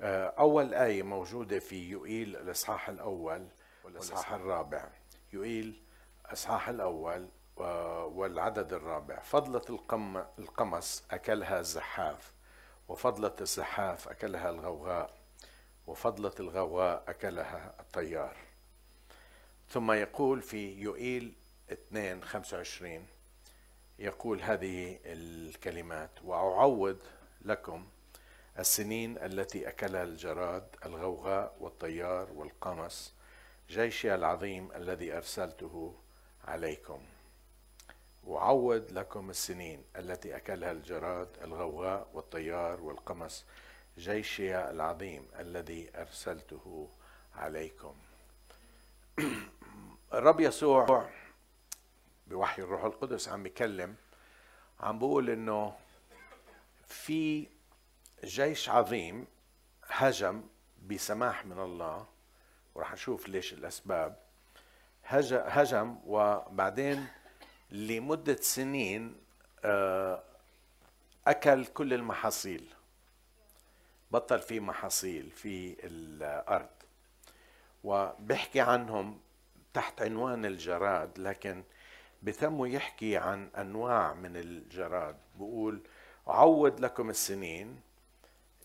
أول آية موجودة في يوئيل الإصحاح الأول والإصحاح الرابع. يوئيل الإصحاح الأول والعدد الرابع. فضلة القم القمص أكلها الزحاف وفضلة الزحاف أكلها الغوغاء وفضلة الغواء أكلها الطيار. ثم يقول في يوئيل 2 25 يقول هذه الكلمات وأعوض لكم السنين التي أكلها الجراد الغوغاء والطيار والقمص جيشي العظيم الذي أرسلته عليكم. وعوض لكم السنين التي أكلها الجراد الغوغاء والطيار والقمص جيشي العظيم الذي أرسلته عليكم. الرب يسوع بوحي الروح القدس عم بيكلم عم بقول إنه في جيش عظيم هجم بسماح من الله وراح نشوف ليش الأسباب. هجم وبعدين لمدة سنين آه، أكل كل المحاصيل بطل في محاصيل في الأرض وبيحكي عنهم تحت عنوان الجراد لكن بتمه يحكي عن أنواع من الجراد. بقول عوض لكم السنين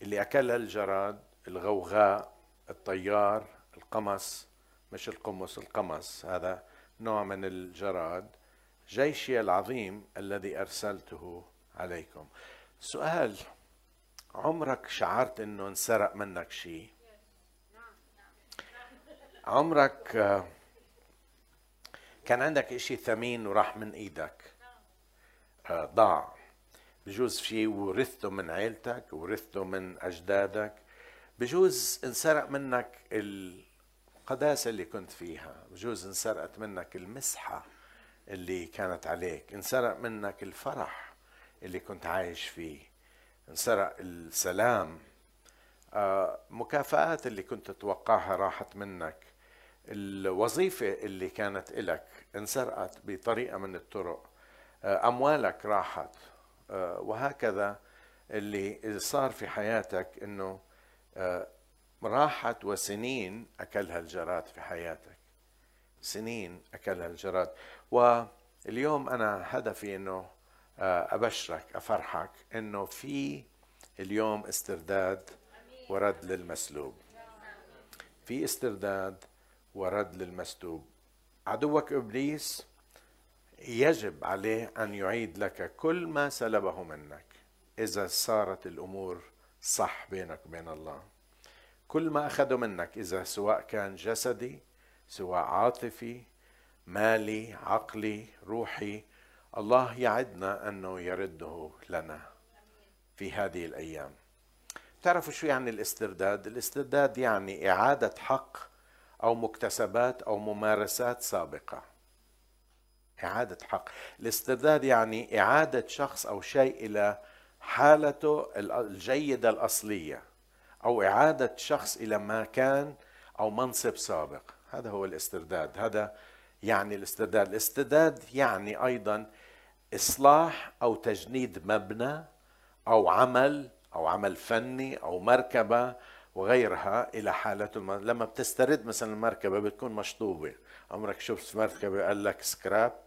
اللي اكلها الجراد الغوغاء الطيار القمص. مش القمص القمص. هذا نوع من الجراد جيشي العظيم الذي أرسلته عليكم. سؤال عمرك شعرت إنه انسرق منك شيء عمرك آه، كان عندك إشي ثمين وراح من إيدك؟ آه، ضاع. بجوز شيء ورثته من عيلتك ورثته من أجدادك. بجوز انسرق منك القداسة اللي كنت فيها. بجوز انسرقت منك المسحة اللي كانت عليك. انسرق منك الفرح اللي كنت عايش فيه. انسرق السلام. آه، مكافآت اللي كنت تتوقعها راحت منك. الوظيفة اللي كانت لك انسرقت بطريقة من الطرق. آه، أموالك راحت. وهكذا اللي صار في حياتك إنه راحت وسنين أكلها الجراد في حياتك. سنين أكلها الجراد. واليوم أنا هدفي إنه أبشرك أفرحك إنه في اليوم استرداد ورد للمسلوب. في استرداد ورد للمسلوب. عدوك إبليس يجب عليه أن يعيد لك كل ما سلبه منك. إذا صارت الأمور صح بينك وبين الله. كل ما أخذه منك إذا سواء كان جسدي سواء عاطفي مالي عقلي روحي الله يعدنا أنه يرده لنا في هذه الأيام. تعرفوا شو يعني الاسترداد؟ الاسترداد يعني إعادة حق أو مكتسبات أو ممارسات سابقة. إعادة حق. الاسترداد يعني إعادة شخص أو شيء إلى حالته الجيدة الأصلية أو إعادة شخص إلى ما كان أو منصب سابق. هذا هو الاسترداد. هذا يعني الاسترداد. الاسترداد يعني أيضا إصلاح أو تجديد مبنى أو عمل أو عمل فني أو مركبة وغيرها إلى حالته الم... لما بتسترد مثلا المركبة بتكون مشطوبة. عمرك شفت مركبة قال لك سكراب؟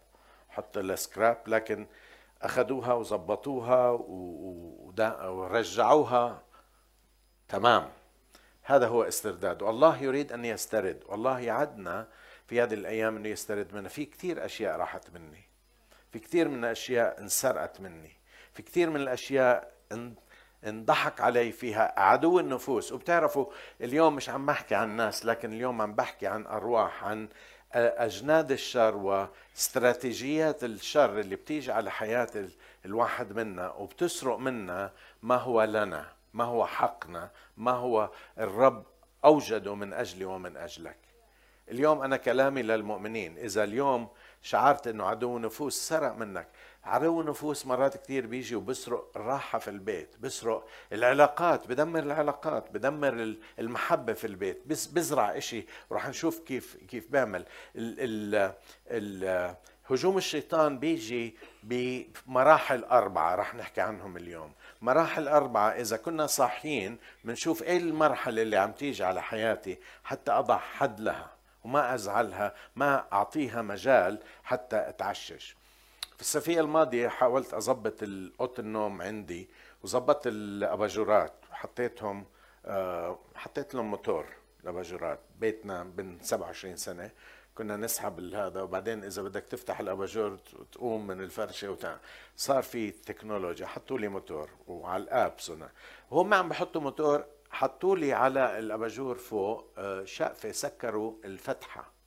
حط لها سكراب لكن أخذوها وظبطوها. ورجعوها. تمام. هذا هو استرداد. والله يريد أن يسترد. والله يعدنا في هذه الأيام إنه يسترد منا في كثير أشياء راحت مني. في كثير من الأشياء انسرقت مني. في كثير من الأشياء انضحك علي فيها. عدو النفوس. وبتعرفوا اليوم مش عم بحكي عن الناس لكن اليوم عم بحكي عن أرواح عن أجناد الشر واستراتيجيات الشر اللي بتيجي على حياة الواحد منا وبتسرق منا ما هو لنا ما هو حقنا ما هو الرب أوجده من أجلي ومن أجلك. اليوم أنا كلامي للمؤمنين إذا اليوم شعرت إنه عدو نفوس سرق منك عدو النفوس مرات كثير بيجي وبسرق الراحة في البيت بسرق العلاقات بدمر العلاقات بدمر المحبة في البيت بس بزرع إشي وراح نشوف كيف كيف بيعمل ال ال ال هجوم الشيطان بيجي بمراحل أربعة رح نحكي عنهم اليوم. مراحل أربعة إذا كنا صاحيين بنشوف إيه المرحلة اللي عم تيجي على حياتي حتى أضع حد لها وما أزعلها ما أعطيها مجال حتى أتعشش. في الصيفية الماضية حاولت أضبط أوضة النوم عندي وظبطت الأباجورات وحطيتهم آه، حطيت لهم موتور الأباجورات. بيتنا من 27 سنة كنا نسحب هذا وبعدين إذا بدك تفتح الأباجور تقوم من الفرشة وتع... صار في تكنولوجيا. حطوا لي موتور وعلى الأبس هنا. وهم عم بحطوا موتور حطوا لي على الأباجور فوق آه، شقفة سكروا الفتحة.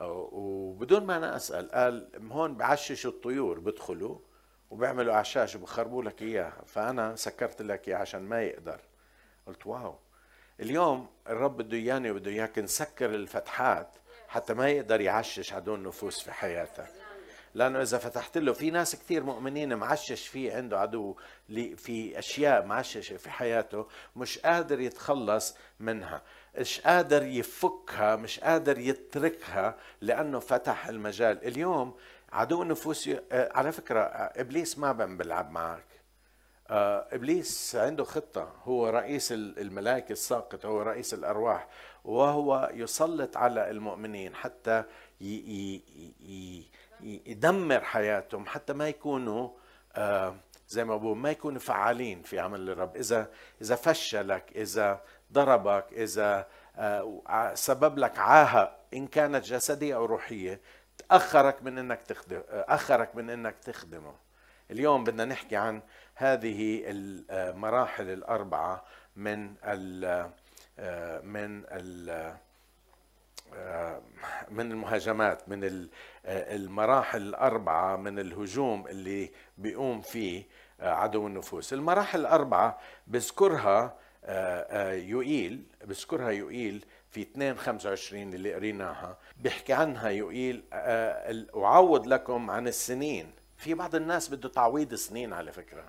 وبدون ما أنا أسأل قال هون بعششوا الطيور بدخلوا وبيعملوا أعشاش وبخربوا لك إياها. فأنا سكرت لك إياها عشان ما يقدر. قلت واو. اليوم الرب بده إياني وبده إياك نسكر الفتحات حتى ما يقدر يعشش عدو النفوس في حياتك لأنه إذا فتحت له في ناس كثير مؤمنين معشش فيه عنده عدو في أشياء معششة في حياته مش قادر يتخلص منها. مش قادر يفكها مش قادر يتركها لأنه فتح المجال. اليوم عدو النفوس آه، على فكرة آه، إبليس ما بيلعب معك. آه، إبليس عنده خطة. هو رئيس الملائكه الساقط هو رئيس الأرواح وهو يسلط على المؤمنين حتى يدمر حياتهم حتى ما يكونوا زي ما بقول ما يكونوا فعالين في عمل الرب. إذا إذا فشلك إذا ضربك إذا آه، سبب لك عاهة إن كانت جسدية أو روحية تأخرك من إنك تخدم أخرك من إنك تخدمه. اليوم بدنا نحكي عن هذه المراحل الأربعة من ال من ال من المهاجمات من المراحل الأربعة من الهجوم اللي بيقوم فيه عدو النفوس. المراحل الأربعة بذكرها يوئيل بذكرها يوئيل في 2 25 اللي قريناها. بيحكي عنها يوئيل أعوض لكم عن السنين. في بعض الناس بده تعويض سنين على فكرة.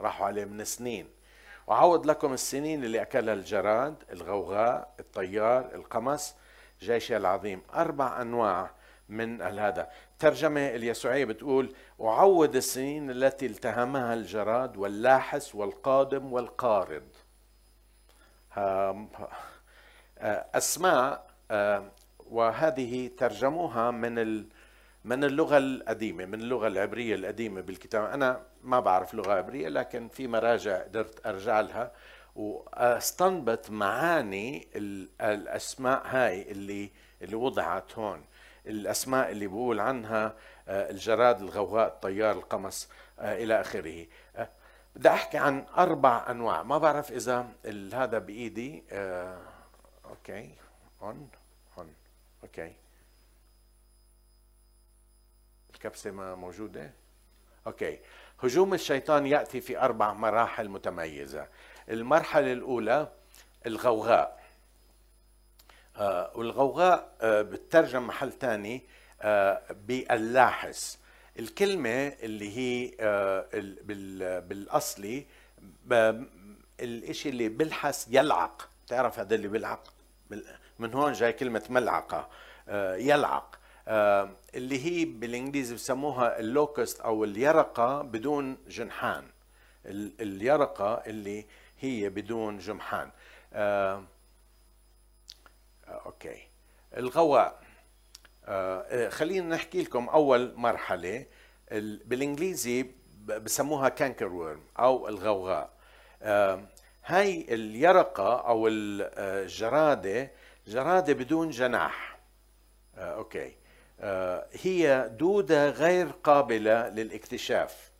راحوا عليه من سنين. وعوض لكم السنين اللي أكلها الجراد الغوغاء الطيار القمص. جيش العظيم. أربع أنواع من هذا ترجمة اليسوعية بتقول أعوض السنين التي التهمها الجراد واللاحس والقادم والقارض. أسماء وهذه ترجموها من من اللغة القديمة من اللغة العبرية القديمة بالكتاب. أنا ما بعرف لغة عبرية لكن في مراجع قدرت أرجع لها. واستنبط معاني الأسماء هاي اللي اللي وضعت هون. الأسماء اللي بقول عنها آه، الجراد الغواء الطيار القمص آه، إلى آخره. آه، بدي أحكي عن أربع أنواع. ما بعرف إذا هذا بإيدي. okay. هون. هون. okay. الكبسة ما موجودة. okay. هجوم الشيطان يأتي في أربع مراحل متميزة. المرحلة الأولى الغوغاء. آه والغوغاء آه بترجم محل ثاني آه باللاحس. الكلمة اللي هي بالأصلي الإشي اللي بلحس يلعق. تعرف هذا اللي بيلعق من هون جاي كلمة ملعقة. يلعق. اللي هي بالإنجليزي بسموها ال locust أو اليرقة بدون جنحان. اليرقة اللي هي بدون جنحان. آه okay. الغوغاء. آه خلينا نحكي لكم أول مرحلة. بالإنجليزي بسموها cankerworm أو الغوغاء. آه هاي اليرقة أو الجرادة جرادة بدون جناح. آه okay. آه، هي دودة غير قابلة للاكتشاف.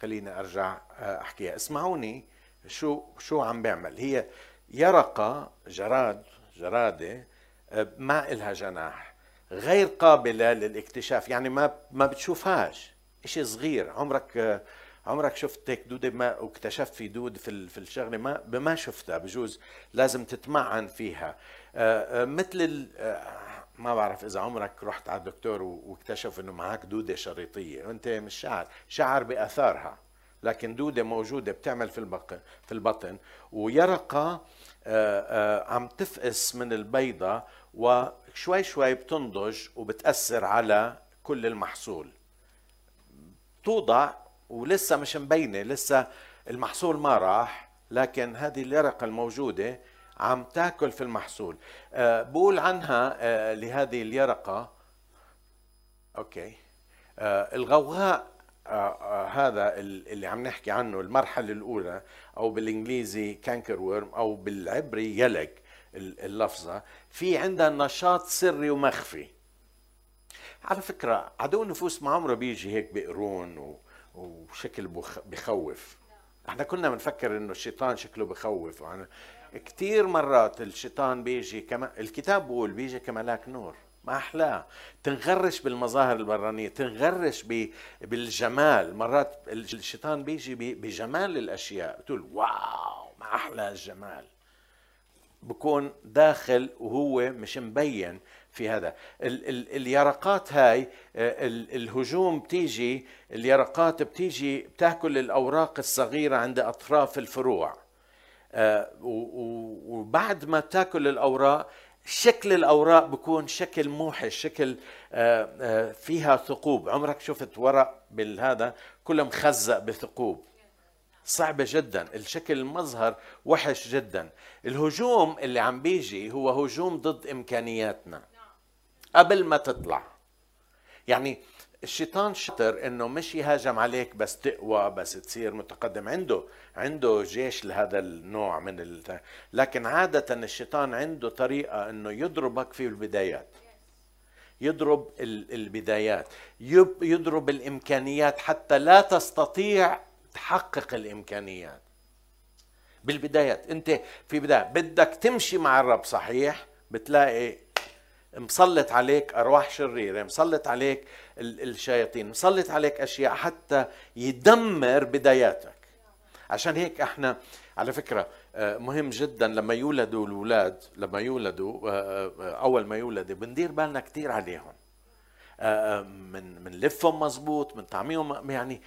خليني أرجع آه، أحكيها. اسمعوني. شو شو عم بيعمل؟ هي يرقة جراد جرادة آه، ما إلها جناح غير قابلة للاكتشاف يعني ما ما بتشوفهاش. إشي صغير. عمرك عمرك شفت هيك دودة ما واكتشفت في دود في في الشغلة؟ ما بما شفتها بجوز لازم تتمعن فيها. مثل ما بعرف إذا عمرك رحت على الدكتور واكتشف إنه معك دودة شريطية وانت مش شعر شعر بأثارها. لكن دودة موجودة بتعمل في البطن في البطن ويرقة آه، آه، عم تفقس من البيضة وشوي شوي بتنضج وبتأثر على كل المحصول. توضع ولسه مش مبينة لسه المحصول ما راح لكن هذه اليرقة الموجودة عم تاكل في المحصول. أه بقول عنها لهذه اليرقة. أوكي. أه الغوغاء هذا اللي عم نحكي عنه المرحلة الأولى أو بالإنجليزي كانكر ورم أو بالعبري يلق اللفظة. في عندها نشاط سري ومخفي. على فكرة عدو النفوس ما عمره بيجي هيك بقرون وشكل بخوف. إحنا كنا بنفكر إنه الشيطان شكله بخوف. يعني كثير مرات الشيطان بيجي كما الكتاب بيقول بيجي كملاك نور. ما احلاه تنغرش بالمظاهر البرانية تنغرش بالجمال. مرات الشيطان بيجي بجمال الأشياء. بتقول واو ما أحلى الجمال. بكون داخل وهو مش مبين في هذا. ال ال اليرقات هاي ال الهجوم بتيجي اليرقات بتيجي بتأكل الأوراق الصغيرة عند أطراف الفروع. آه، وبعد ما تاكل الأوراق شكل الأوراق بكون شكل موحش شكل آه، آه، فيها ثقوب. عمرك شفت ورق بالهذا؟ كله مخزق بثقوب. صعبة جدا. الشكل المظهر وحش جدا. الهجوم اللي عم بيجي هو هجوم ضد إمكانياتنا. قبل ما تطلع. يعني الشيطان شطر إنه مش يهاجم عليك بس تقوى بس تصير متقدم. عنده عنده جيش لهذا النوع من ال... لكن عادة الشيطان عنده طريقة إنه يضربك في البدايات. يضرب البدايات. يضرب الإمكانيات حتى لا تستطيع تحقق الإمكانيات. بالبدايات. أنت في بداية بدك تمشي مع الرب صحيح؟ بتلاقي مسلط عليك أرواح شريرة مسلط عليك الشياطين مسلط عليك أشياء حتى يدمر بداياتك. عشان هيك إحنا على فكرة آه، مهم جدا لما يولدوا الأولاد لما يولدوا آه، آه، أول ما يولدوا بندير بالنا كثير عليهم. من منلفهم مزبوط من طعميهم يعني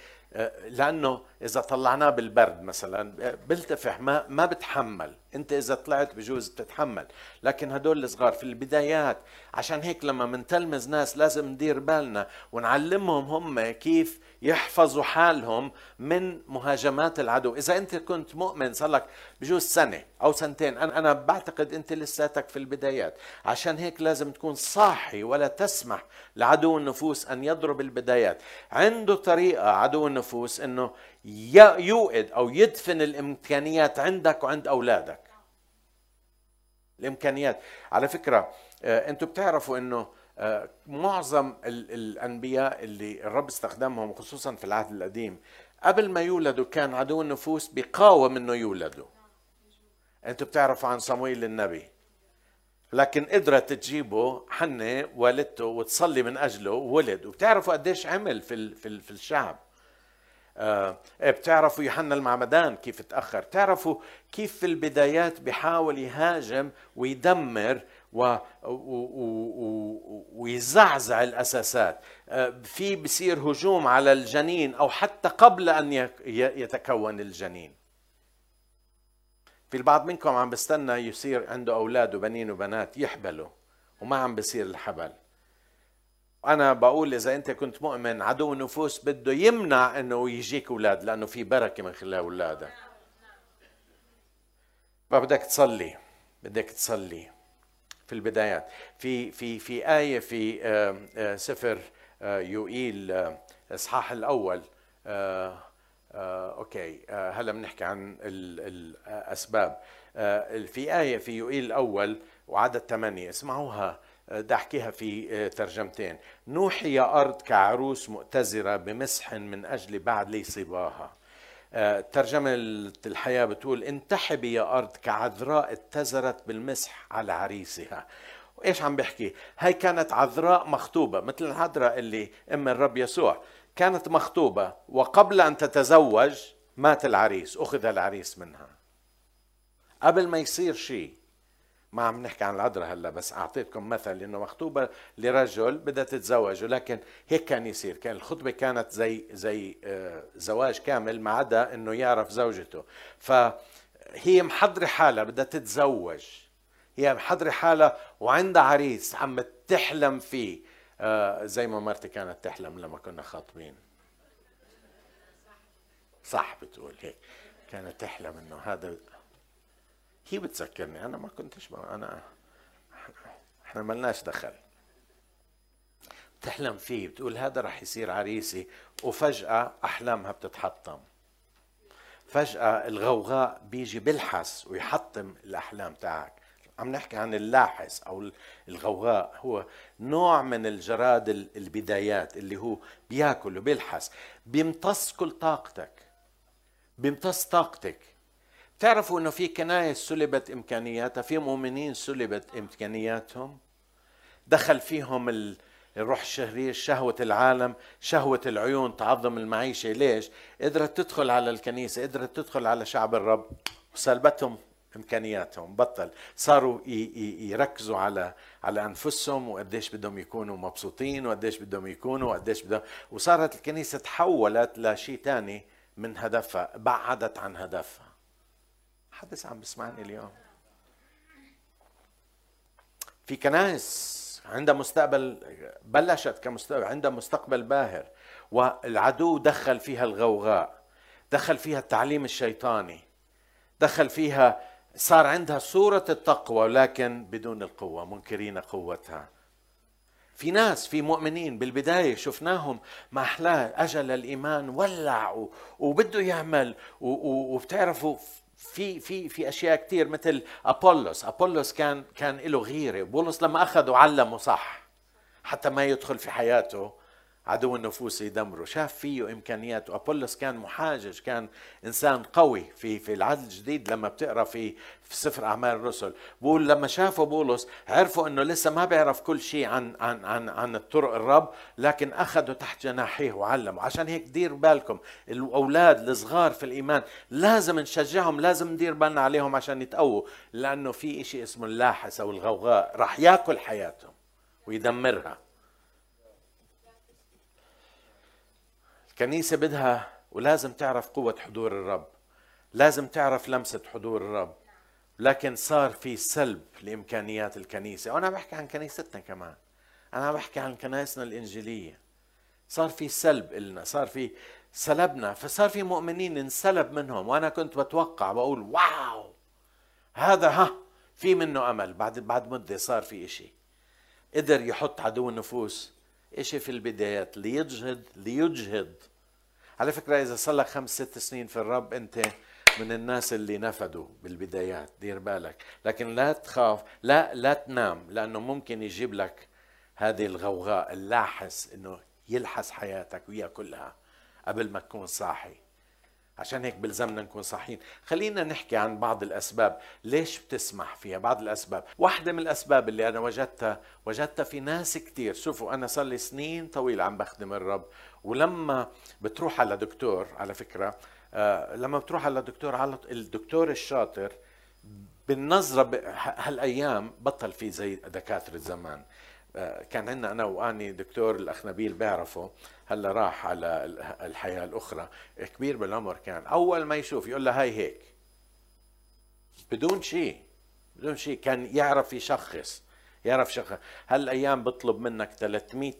لأنه إذا طلعناه بالبرد مثلا بلتفح ما ما بتحمل. انت اذا طلعت بجوز بتتحمل. لكن هدول الصغار في البدايات عشان هيك لما منتلمز ناس لازم ندير بالنا ونعلمهم هم كيف يحفظوا حالهم من مهاجمات العدو. إذا أنت كنت مؤمن صار لك بجوز سنة أو سنتين. أنا أنا بعتقد أنت لساتك في البدايات. عشان هيك لازم تكون صاحي ولا تسمح لعدو النفوس أن يضرب البدايات. عنده طريقة عدو النفوس إنه يوئد أو يدفن الإمكانيات عندك وعند أولادك. الإمكانيات. على فكرة آه، أنتم بتعرفوا إنه آه، معظم الأنبياء اللي الرب استخدمهم خصوصا في العهد القديم قبل ما يولدوا كان عدو النفوس بيقاوم إنه يولدوا. أنتم بتعرفوا عن صمويل النبي. لكن قدرت تجيبه حنة والدته وتصلي من أجله وولد وبتعرفوا قديش عمل في في الشعب. بتعرفوا يوحنا المعمدان كيف تأخر. تعرفوا كيف في البدايات بيحاول يهاجم ويدمر و... ويزعزع الأساسات. آه في بصير هجوم على الجنين أو حتى قبل ي... يتكون الجنين. في البعض منكم عم بستنى يصير عنده أولاد وبنين وبنات يحبلوا وما عم بصير الحبل. أنا بقول إذا أنت كنت مؤمن عدو النفوس بده يمنع إنه يجيك أولاد لأنه في بركة من خلال أولادك. فبدك تصلي بدك تصلي في البدايات. في في في آية في آه، آه، سفر آه، يوئيل إصحاح الأول. أوكي. هلا بنحكي عن الاسباب في آية في يوئيل الأول وعدد ثمانية. اسمعوها. بدي أحكيها في آه، ترجمتين. نوحي يا أرض كعروس مؤتزرة بمسح من أجل بعد صباها. آه، ترجمة الحياة بتقول انتحبي يا أرض كعذراء اتزرت بالمسح على عريسها. وإيش عم بحكي هاي كانت عذراء مخطوبة مثل العذراء اللي أم الرب يسوع. كانت مخطوبة وقبل أن تتزوج مات العريس أخذ العريس منها. قبل ما يصير شيء ما عم نحكي عن العذراء هلا بس أعطيتكم مثل إنه مخطوبة لرجل بدها تتزوج ولكن هيك كان يصير. كان الخطبة كانت زي زي آه، زواج كامل ما عدا إنه يعرف زوجته. فهي محضرة حالها بدها تتزوج. هي محضرة حالها وعندها عريس عم تحلم فيه. آه زي ما مرتي كانت تحلم لما كنا خاطبين. صح بتقول هيك. كانت تحلم إنه هذا هي بتذكرني أنا ما كنتش أنا إحنا ملناش دخل. تحلم فيه بتقول هذا رح يصير عريسي وفجأة أحلامها بتتحطم. فجأة الغوغاء بيجي بلحس ويحطم الأحلام تاعك. عم نحكي عن اللاحس أو الغوغاء. هو نوع من الجراد البدايات اللي هو بياكل وبيلحس بيمتص كل طاقتك بيمتص طاقتك. تعرفوا إنه في كنايس سلبت إمكانياتها في مؤمنين سلبت إمكانياتهم. دخل فيهم الروح الشهرية شهوة العالم شهوة العيون تعظم المعيشة. ليش؟ قدرت تدخل على الكنيسة قدرت تدخل على شعب الرب. وسلبتهم إمكانياتهم. بطل. صاروا يركزوا على على أنفسهم وقديش بدهم يكونوا مبسوطين وقديش بدهم يكونوا وقديش بدهم وصارت الكنيسة تحولت لشيء ثاني من هدفها بعدت عن هدفها. حدث عم بسمعني اليوم. في كنائس عندها مستقبل بلشت كمستقبل عندها مستقبل باهر والعدو دخل فيها الغوغاء دخل فيها التعليم الشيطاني دخل فيها صار عندها صورة التقوى ولكن بدون القوة منكرين قوتها. في ناس في مؤمنين بالبداية شفناهم مع أحلاه أجل الإيمان ولع وبده يعمل وبتعرفوا في في في أشياء كثير مثل ابولس ابولس كان كان له غيره بولس لما اخذ وعلمه صح حتى ما يدخل في حياته عدو النفوس يدمره. شاف فيه امكانيات وابولس كان محاجج كان إنسان قوي في في العهد الجديد لما بتقرأ في في سفر أعمال الرسل. بقول لما شافوا بولس عرفوا إنه لسه ما بيعرف كل شيء عن عن عن عن الطرق الرب لكن أخذوا تحت جناحيه وعلموا عشان هيك دير بالكم الأولاد الصغار في الإيمان لازم نشجعهم لازم ندير بالنا عليهم عشان يتقووا لأنه في شيء اسمه اللاحس أو الغوغاء راح ياكل حياتهم ويدمرها. الكنيسة بدها ولازم تعرف قوة حضور الرب لازم تعرف لمسة حضور الرب لكن صار في سلب لإمكانيات الكنيسة. وأنا بحكي عن كنيستنا كمان أنا بحكي عن كنائسنا الإنجيلية. صار في سلب إلنا صار في سلبنا فصار في مؤمنين انسلب منهم وأنا كنت بتوقع بقول واو! هذا ها في منه أمل. بعد بعد مدة صار في إشي. قدر يحط عدو النفوس إشي في البدايات؟ ليجهد ليجهد. على فكرة إذا صار لك خمس ست سنين في الرب أنت من الناس اللي نفدوا بالبدايات دير بالك. لكن لا تخاف لا لا تنام لأنه ممكن يجيب لك هذه الغوغاء اللاحس أنه يلحس حياتك وياكلها قبل ما تكون صاحي. عشان هيك بلزمنا نكون صحيين. خلينا نحكي عن بعض الأسباب. ليش بتسمح فيها؟ بعض الأسباب. واحدة من الأسباب اللي أنا وجدتها وجدتها في ناس كتير. شوفوا أنا صار لي سنين طويلة عم بخدم الرب. ولما بتروح على دكتور على فكرة آه لما بتروح على دكتور على الدكتور الشاطر بالنظرة هالأيام بطل في زي دكاترة زمان. كان عندنا أنا وأني دكتور الأخ نبيل بيعرفه هلا راح على الحياة الأخرى. كبير بالعمر كان. أول ما يشوف يقول له هاي هيك. بدون شيء بدون شيء. كان يعرف يشخص يعرف شخص هالأيام بطلب منك 300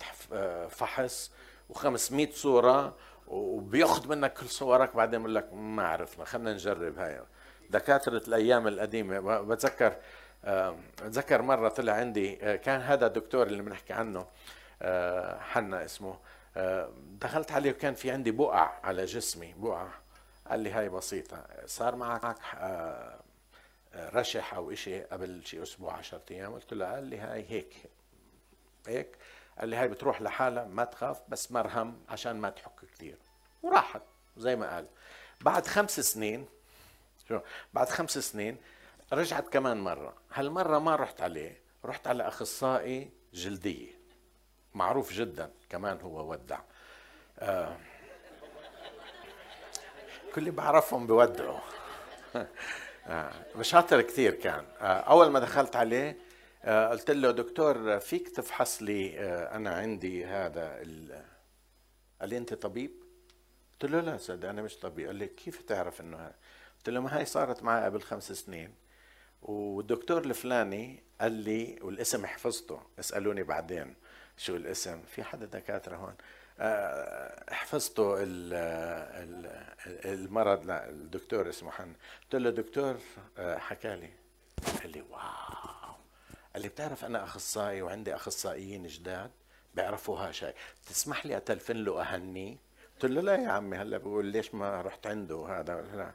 فحص و500 صورة وبياخذ منك كل صورك. بعدين بقول لك ما عرفنا خلينا نجرب هاي. دكاترة الأيام القديمة بتذكر بتذكر مرة طلع عندي آه، كان هذا الدكتور اللي بنحكي عنه آه، حنا اسمه دخلت عليه وكان في عندي بقع على جسمي بقع. قال لي هاي بسيطة صار معك آه، رشح أو إشي قبل شي أسبوع عشرة أيام؟ قلت له قال لي هاي هيك هيك. قال لي هاي بتروح لحالها ما تخاف بس مرهم عشان ما تحك كثير وراحت زي ما قال. بعد خمس سنين شو؟ بعد خمس سنين رجعت كمان مرة. هالمرة ما رحت عليه. رحت على أخصائي جلدية. معروف جدا كمان هو ودع. آه كل اللي بعرفهم بودعوا. آه شاطر كثير كان. آه أول ما دخلت عليه آه قلت له دكتور فيك تفحص لي آه أنا عندي هذا قال لي أنت طبيب؟ قلت له لا سيدي أنا مش طبيب. قال لي كيف تعرف إنه هذا قلت له ما هي صارت معي قبل خمس سنين. والدكتور الفلاني قال لي والاسم حفظته اسألوني بعدين شو الاسم في حدا دكاترة هون؟ آه، حفظته المرض لا الدكتور اسمه حن. قلت له دكتور آه، حكى لي. قال لي واو. قال لي بتعرف أنا أخصائي وعندي أخصائيين جداد بيعرفوا هالشيء تسمح لي أتلفن له أهنيه؟ قلت له لا يا عمي هلا بقول ليش ما رحت عنده هذا.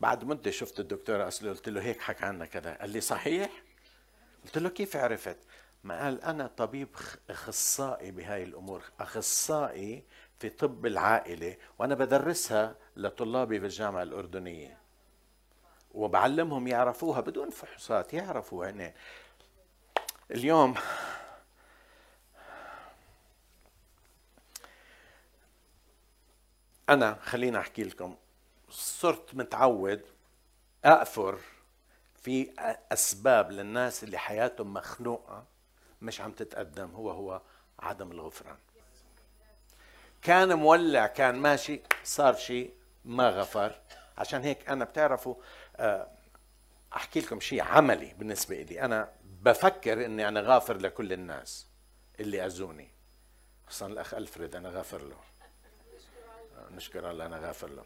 بعد مدة شفت الدكتور أصله قلت له هيك حكى عنا كذا. قال لي صحيح؟ قلت له كيف عرفت؟ ما قال أنا طبيب أخصائي بهاي الأمور أخصائي في طب العائلة وأنا بدرسها لطلابي بالجامعة الأردنية. وبعلمهم يعرفوها بدون فحوصات يعرفوا يعني اليوم أنا خليني أحكي لكم. صرت متعود أقفر في أسباب للناس اللي حياتهم مخنوقة مش عم تتقدم. هو هو عدم الغفران. كان مولع كان ماشي صار شيء ما غفر. عشان هيك أنا بتعرفوا آه، أحكي لكم شيء عملي بالنسبة لي أنا بفكر إني أنا غافر لكل الناس اللي أذوني. خصوصا الأخ ألفريد أنا غافر له. نشكر الله أنا غافر له.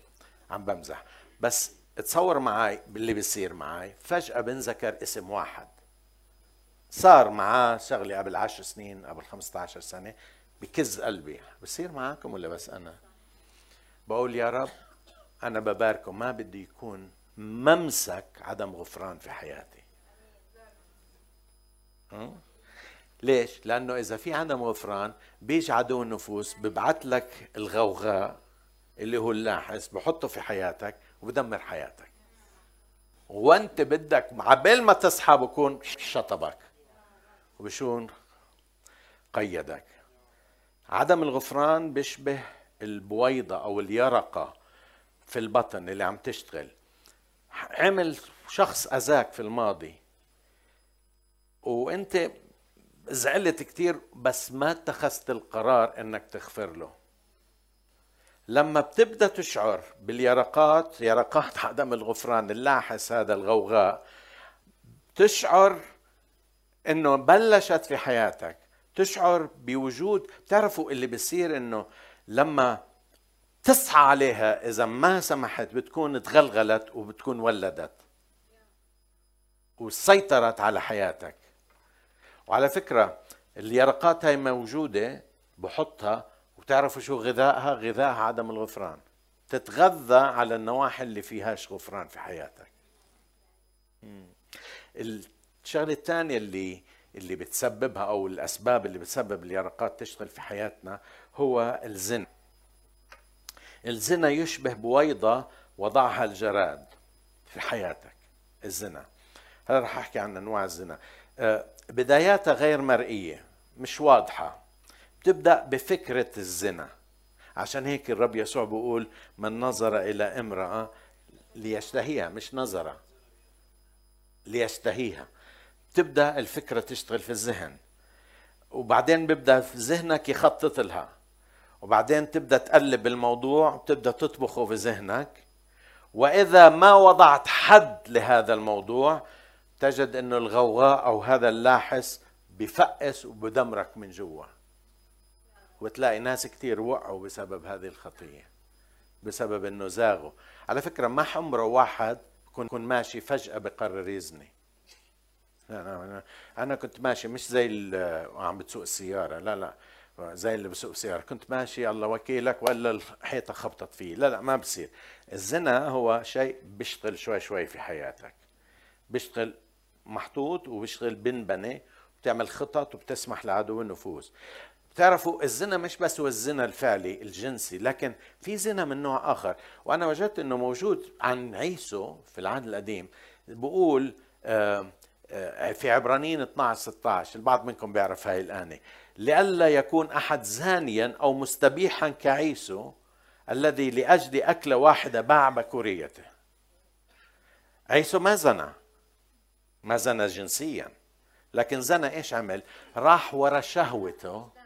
عم بمزح. بس تصور معي باللي بيصير معي فجأة بنذكر اسم واحد. صار معاه شغلة قبل عشر سنين قبل 15 سنة. بكز قلبي. بصير معاكم ولا بس أنا؟ بقول يا رب أنا بباركه. ما بدي يكون ممسك عدم غفران في حياتي. ليش؟ لأنه إذا في عدم غفران بيجي عدو النفوس ببعث لك الغوغاء. اللي هو اللاحس بحطه في حياتك وبدمر حياتك. وانت بدك عبال ما تصحى بكون شطبك. وبشون قيدك. عدم الغفران بيشبه البويضة أو اليرقة في البطن اللي عم تشتغل. عمل شخص أذاك في الماضي. وانت زعلت كتير بس ما اتخذت القرار إنك تغفر له. لما بتبدأ تشعر باليرقات يرقات عدم الغفران اللاحس هذا الغوغاء تشعر إنه بلشت في حياتك. تشعر بوجود بتعرفوا اللي بيصير إنه لما تصحى عليها إذا ما سمحت بتكون تغلغلت وبتكون ولدت. وسيطرت على حياتك. وعلى فكرة اليرقات هاي موجودة بحطها وتعرفوا شو غذائها؟ غذائها عدم الغفران. تتغذى على النواحي اللي فيهاش غفران في حياتك. الشغلة الثانية اللي اللي بتسببها أو الأسباب اللي بتسبب اليرقات تشتغل في حياتنا هو الزنا. الزنا يشبه بويضة وضعها الجراد في حياتك الزنا. هلا رح أحكي عن أنواع الزنا. آه، بداياتها غير مرئية مش واضحة. بتبدأ بفكرة الزنا. عشان هيك الرب يسوع بيقول من نظر إلى امرأة ليشتهيها مش نظر ليشتهيها. تبدا الفكرة تشتغل في الذهن. وبعدين بيبدأ في ذهنك يخطط لها. وبعدين تبدأ تقلب الموضوع بتبدأ تطبخه في ذهنك. وإذا ما وضعت حد لهذا الموضوع تجد إنه الغوغاء أو هذا اللاحس بفقس وبدمرك من جوا. وتلاقي ناس كثير وقعوا بسبب هذه الخطية بسبب إنه زاغوا. على فكرة ما عمره واحد يكون ماشي فجأة بقرر يزني. أنا, أنا كنت ماشي مش زي عم بتسوق السيارة لا لا زي اللي بسوق السيارة. كنت ماشي الله وكيلك ولا الحيطة خبطت فيه. لا لا ما بصير. الزنا هو شيء بيشتغل شوي شوي في حياتك. بيشتغل محطوط وبيشتغل بنبني بتعمل خطط وبتسمح لعدو النفوذ بتعرفوا الزنا مش بس هو الزنا الفعلي الجنسي لكن في زنا من نوع آخر. وأنا وجدت إنه موجود عن عيسو في العهد القديم بقول آه، آه، في عبرانيين 12 16 البعض منكم بيعرف هاي الآنة. لئلا يكون أحد زانيا أو مستبيحا كعيسو الذي لأجل أكلة واحدة باع بكوريته. عيسو ما زنى. ما زنى جنسيا. لكن زنى إيش عمل؟ راح ورا شهوته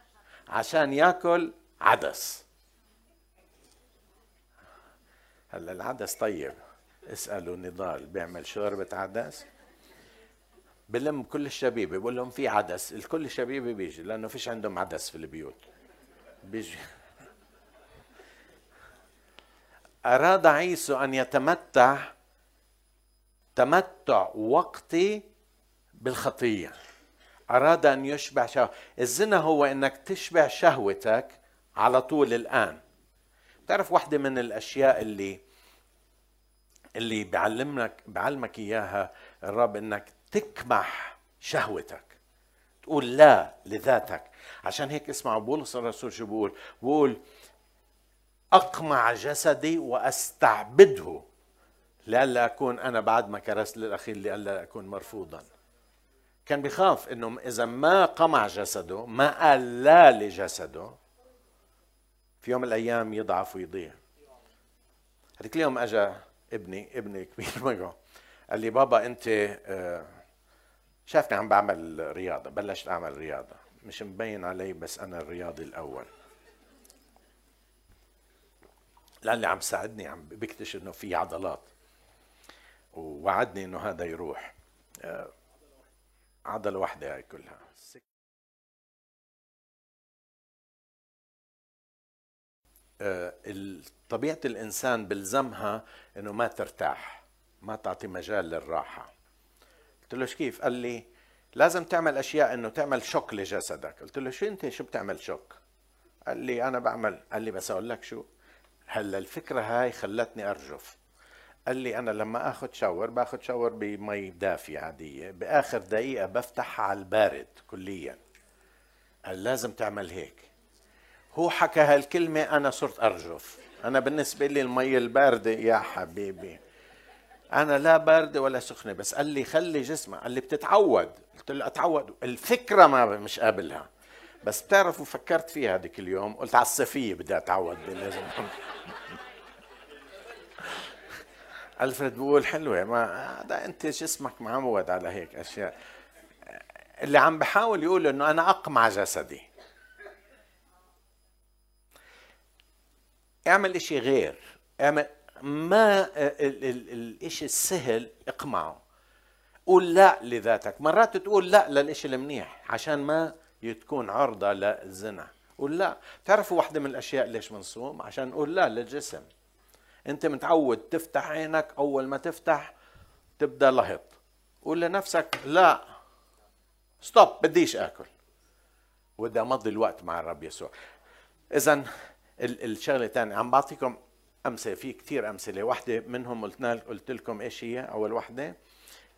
عشان ياكل عدس. هلا العدس طيب. اسألوا نضال بيعمل شوربة عدس. بلم كل الشبيبة بقول لهم في عدس. الكل الشبيبه بيجي لأنه فيش عندهم عدس في البيوت. بيجي. أراد عيسو أن يتمتع تمتع وقتي بالخطيه أراد أن يشبع شهوة. الزنا هو إنك تشبع شهوتك على طول الآن. تعرف واحدة من الأشياء اللي اللي بيعلمك بيعلمك إياها الرب إنك تكمح شهوتك. تقول لا لذاتك. عشان هيك اسمعوا بولس الرسول شو بقول بقول أقمع جسدي وأستعبده لئلا أكون أنا بعد ما كرست للأخير لئلا أكون مرفوضا. كان بيخاف إنه إذا ما قمع جسده ما قال لا لجسده في يوم من الأيام يضعف ويضيع. هذيك اليوم اجى ابني ابني كبير معه قال لي بابا أنت آه، شافني عم بعمل رياضة بلشت أعمل رياضة مش مبين علي بس أنا الرياضي الأول. لأني عم ساعدني عم بكتشف إنه في عضلات ووعدني إنه هذا يروح. عضلة واحدة هاي كلها. آه، طبيعة الإنسان بلزمها إنه ما ترتاح ما تعطي مجال للراحة. قلت له كيف؟ قال لي لازم تعمل أشياء إنه تعمل شوك لجسدك. قلت له شو أنت؟ شو بتعمل شوك؟ قال لي أنا بعمل. قال لي بس أقول لك شو هلأ الفكرة هاي خلتني أرجف. قال لي أنا لما آخذ شاور باخذ شاور بمي دافية عادية. بآخر دقيقة بفتحها على البارد كليا. قال لازم تعمل هيك. هو حكى هالكلمة أنا صرت أرجف. أنا بالنسبة لي المي الباردة يا حبيبي. أنا لا باردة ولا سخنة بس قال لي خلي جسمك. قال لي بتتعود. قلت له أتعود. الفكرة ما مش قابلها. بس بتعرفوا فكرت فيها هذيك اليوم. قلت على الصيفية بدي أتعود. لازم الفريد بيقول حلوة. ما هذا أنت جسمك معود على هيك أشياء. اللي عم بحاول يقول إنه أنا أقمع جسدي. اعمل إشي غير. اعمل ما الإشي السهل اقمعه. قول لا لذاتك. مرات تقول لا للإشي المنيح عشان ما تكون عرضة للزنا قول لا. تعرفوا واحدة من الأشياء ليش بنصوم عشان نقول لا للجسم. انت متعود تفتح عينك اول ما تفتح تبدأ لهط. قول لنفسك لا ستوب بديش آكل. وبدي امضي الوقت مع الرب يسوع. اذا الشغلة الثانية عم بعطيكم أمثلة في كثير أمثلة. واحدة منهم قلت قلت لكم إيش هي؟ أول واحدة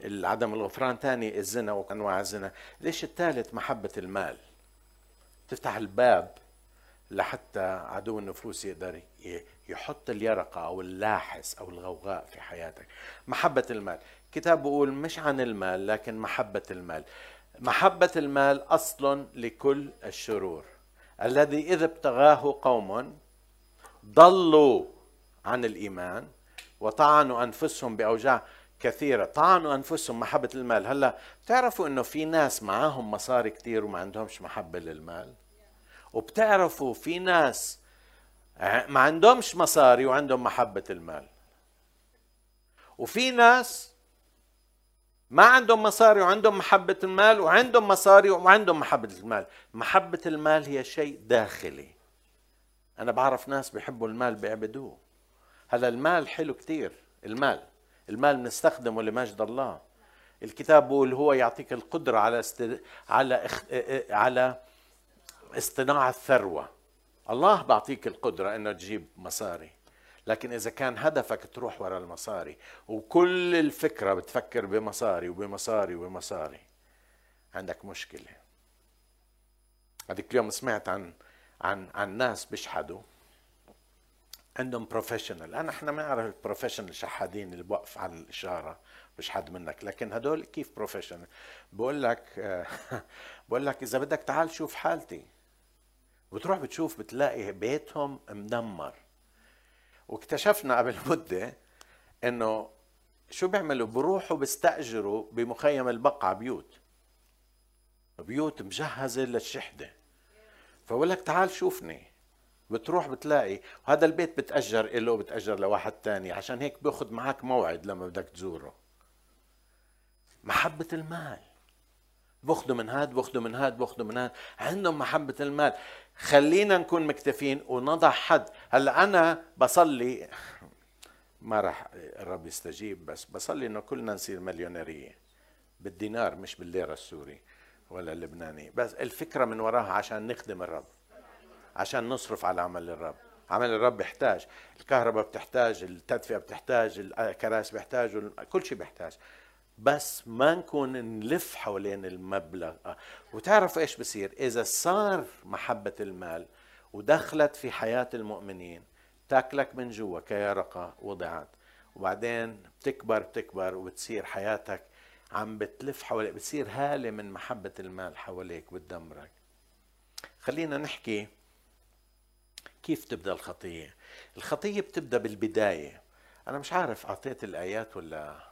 عدم الغفران. ثاني الزنا وأنواع الزنا. ليش الثالث محبة المال. تفتح الباب لحتى عدو النفوس يقدر يحط اليرقة أو اللاحس أو الغوغاء في حياتك. محبة المال. كتاب بيقول مش عن المال لكن محبة المال. محبة المال أصل لكل الشرور. الذي إذا ابتغاه قوم ضلوا عن الإيمان وطعنوا أنفسهم بأوجاع كثيرة. طعنوا أنفسهم محبة المال. هلا بتعرفوا أنه في ناس معاهم مصاري كثير وما عندهمش محبة للمال؟ وبتعرفوا في ناس ما عندهمش مصاري وعندهم محبة المال. وفي ناس ما عندهم مصاري وعندهم محبة المال وعندهم مصاري وعندهم محبة المال. محبة المال هي شيء داخلي. أنا بعرف ناس بيحبوا المال بيعبدوه. هذا المال حلو كتير المال. المال بنستخدمه لمجد الله. الكتاب بيقول هو يعطيك القدرة على است... على اخ... على اصطناع الثروة الله بعطيك القدرة إنه تجيب مصاري. لكن إذا كان هدفك تروح ورا المصاري وكل الفكرة بتفكر بمصاري وبمصاري وبمصاري عندك مشكلة. هذيك اليوم سمعت عن عن عن ناس بيشحدوا عندهم professional أنا إحنا بنعرف ال professional شحادين اللي بوقف على الإشارة بشحد منك. لكن هدول كيف professional بقول لك بقول لك إذا بدك تعال شوف حالتي. بتروح بتشوف بتلاقي بيتهم مدمر. واكتشفنا قبل مدة إنه شو بيعملوا؟ بروحوا بيستأجروا بمخيم البقعة بيوت. بيوت مجهزة للشحدة. فبقول لك تعال شوفني. بتروح بتلاقي هذا البيت بتأجر له بتأجر لواحد تاني. عشان هيك بياخذ معك موعد لما بدك تزوره. محبة المال. بأخذوا من هاد بأخذوا من هاد بأخذوا من هاد. عندهم محبة المال. خلينا نكون مكتفين ونضع حد. هلا أنا بصلي ما راح الرب يستجيب بس بصلي إنه كلنا نصير مليونيرية. بالدينار مش بالليرة السوري ولا اللبناني بس الفكرة من وراها عشان نخدم الرب. عشان نصرف على عمل الرب. عمل الرب بيحتاج. الكهرباء بتحتاج التدفئة بتحتاج الكراسي بيحتاج كل شيء بيحتاج. بس ما نكون نلف حوالين المبلغ. وتعرف إيش بصير؟ إذا صار محبة المال ودخلت في حياة المؤمنين تاكلك من جوا كيرقة وضعت. وبعدين بتكبر بتكبر وبتصير حياتك عم بتلف حواليك بتصير هالة من محبة المال حواليك بتدمرك. خلينا نحكي كيف تبدأ الخطية. الخطية بتبدأ بالبداية. أنا مش عارف أعطيت الآيات ولا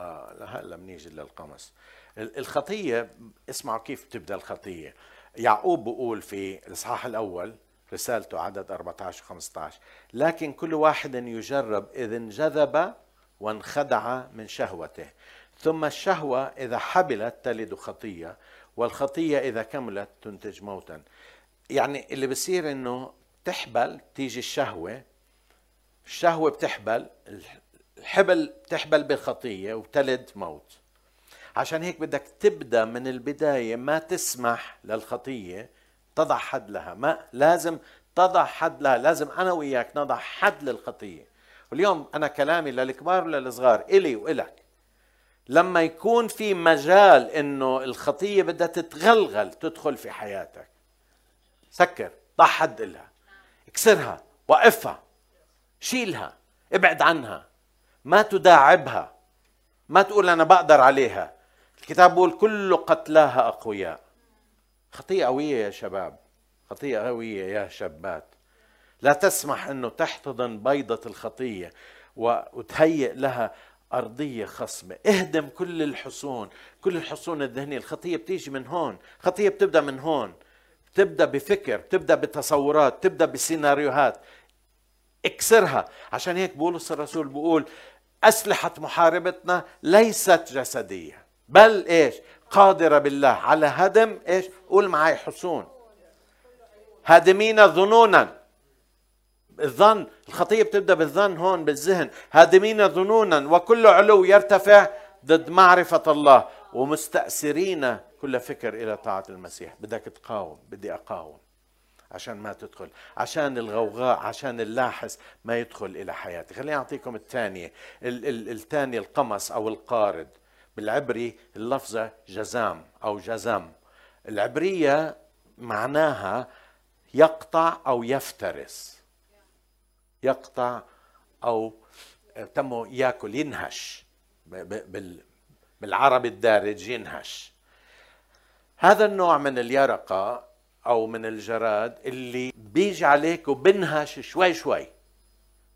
آه هلا بنيجي للقمص الخطية اسمعوا كيف تبدأ الخطية. يعقوب بيقول في الإصحاح الأول رسالته عدد 14 و 15 لكن كل واحد يجرب اذا انجذب وانخدع من شهوته. ثم الشهوة إذا حبلت تلد خطية والخطية إذا كملت تنتج موتا. يعني اللي بصير إنه تحبل تيجي الشهوة الشهوة بتحبل الحبل بتحبل بالخطيه وبتلد موت. عشان هيك بدك تبدأ من البداية ما تسمح للخطية تضع حد لها. ما لازم تضع حد لها لازم أنا وياك نضع حد للخطية. واليوم أنا كلامي للكبار وللصغار إلي وإلك. لما يكون في مجال إنه الخطية بدها تتغلغل تدخل في حياتك سكر ضع حد لها اكسرها وقفها شيلها ابعد عنها. ما تداعبها ما تقول أنا بقدر عليها. الكتاب بيقول كل قتلاها أقوياء. خطيئة قوية يا شباب خطيئة قوية يا شابات. لا تسمح أنه تحتضن بيضة الخطية وتهيئ لها أرضية خصبة. اهدم كل الحصون كل الحصون الذهنية. الخطية بتيجي من هون خطية بتبدأ من هون. بتبدأ بفكر بتبدأ بتصورات بتبدأ بسيناريوهات. اكسرها. عشان هيك بولس الرسول بيقول أسلحة محاربتنا ليست جسدية. بل إيش؟ قادرة بالله. على هدم إيش؟ قول معي حصون. هادمين ظنونا. الظن الخطية بتبدأ بالظن هون بالذهن. هادمين ظنونا وكل علو يرتفع ضد معرفة الله ومستأسرين كل فكر إلى طاعة المسيح. بدك تقاوم بدي أقاوم. عشان ما تدخل عشان الغوغاء عشان اللاحس ما يدخل إلى حياتي خليني أعطيكم الثانية الثانية القمص أو القارد. بالعبري اللفظة جزام أو جزم. العبرية معناها يقطع أو يفترس. يقطع أو تمه يأكل ينهش. بالعربي الدارج ينهش. هذا النوع من اليرقة أو من الجراد اللي بيجي عليك وبنهش شوي شوي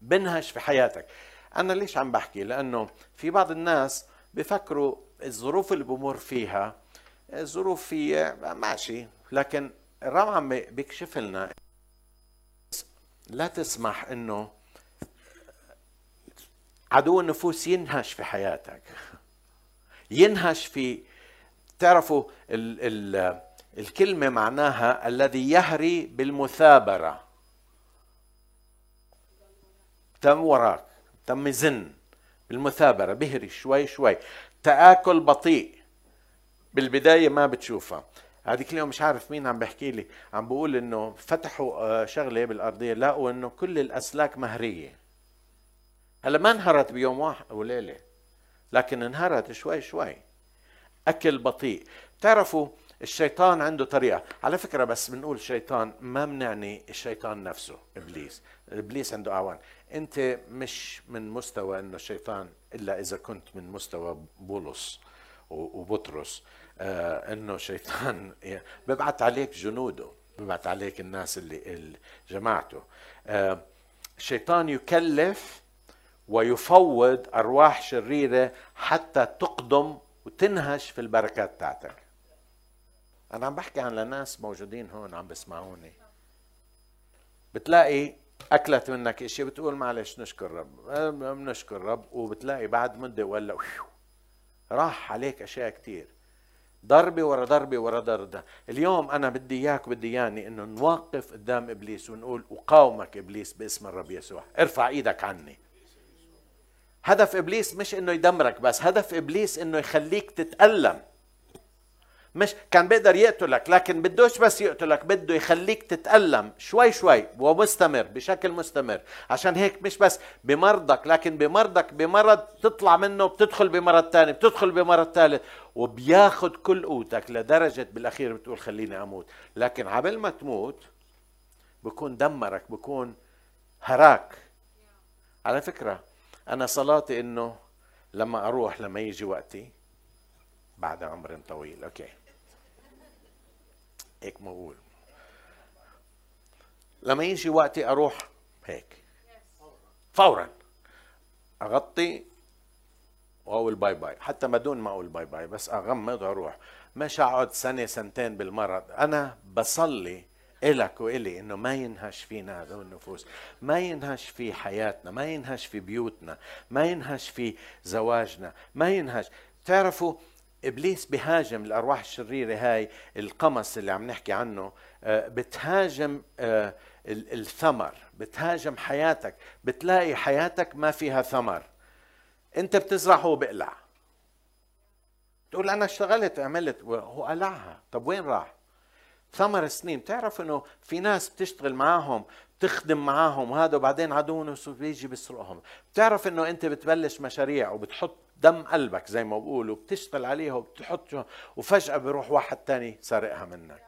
بنهش في حياتك. أنا ليش عم بحكي؟ لأنه في بعض الناس بفكروا الظروف اللي بمر فيها الظروف في ماشي لكن الرب عم بيكشف لنا لا تسمح إنه عدو النفوس ينهش في حياتك. ينهش في تعرفوا ال ال الكلمة معناها الذي يهري بالمثابرة. تم وراك. تم يزن بالمثابرة. بهري شوي شوي. تآكل بطيء. بالبداية ما بتشوفها. هذيك اليوم مش عارف مين عم بحكي لي. عم بقول إنه فتحوا آه، شغلة بالأرضية لقوا إنه كل الأسلاك مهرية. هلا ما انهرت بيوم واحد وليلة لكن انهرت شوي شوي. أكل بطيء. بتعرفوا الشيطان عنده طريقة. على فكرة بس بنقول شيطان ما بنعني الشيطان نفسه إبليس. إبليس عنده أعوان. أنت مش من مستوى إنه الشيطان إلا إذا كنت من مستوى بولس وبطرس. آه إنه شيطان ببعث عليك جنوده ببعث عليك الناس اللي جماعته. آه الشيطان يكلف ويفوض أرواح شريرة حتى تقدم وتنهش في البركات تاعتك أنا عم بحكي عن لناس موجودين هون عم بسمعوني. بتلاقي أكلت منك إشي بتقول معلش نشكر رب بنشكر رب وبتلاقي بعد مدة ولا راح عليك أشياء كثير ضربة ورا ضربة ورا ضربة. اليوم أنا بدي إياك بدي إياني إنه نوقف قدام إبليس ونقول أقاومك إبليس باسم الرب يسوع. ارفع إيدك عني. هدف إبليس مش إنه يدمرك بس هدف إبليس إنه يخليك تتألم. مش كان بيقدر يقتلك لكن بدوش بس يقتلك بده يخليك تتألم شوي شوي ومستمر بشكل مستمر. عشان هيك مش بس بمرضك لكن بمرضك بمرض تطلع منه بتدخل بمرض ثاني بتدخل بمرض ثالث وبياخد كل قوتك لدرجة بالأخير بتقول خليني أموت. لكن قبل ما تموت بكون دمرك بكون هراك. على فكرة أنا صلاتي إنه لما أروح لما يجي وقتي بعد عمر طويل. أوكي. هيك ما بقول لما يجي وقتي أروح هيك. فورا. أغطي وأقول bye bye. حتى ما دون ما أقول bye bye بس أغمض وأروح. مش أقعد سنة سنتين بالمرض. أنا بصلي إلك وإلي إنه ما ينهش فينا هذول النفوس. ما ينهش في حياتنا ما ينهش في بيوتنا ما ينهش في زواجنا ما ينهش. تعرفوا إبليس بهاجم الأرواح الشريرة هاي القمص اللي عم نحكي عنه آه، بتهاجم آه، الثمر بتهاجم حياتك. بتلاقي حياتك ما فيها ثمر. انت بتزرع هو بقلع تقول أنا اشتغلت عملت وهو قلعها. طب وين راح؟ ثمر سنين. بتعرف إنه في ناس بتشتغل معاهم تخدم معاهم وهذا وبعدين عدوهم بيجي بيسرقهم. بتعرف إنه انت بتبلش مشاريع وبتحط دم قلبك زي ما بقولوا بتشتغل عليها وبتحط وفجأة بيروح واحد تاني سارقها منك.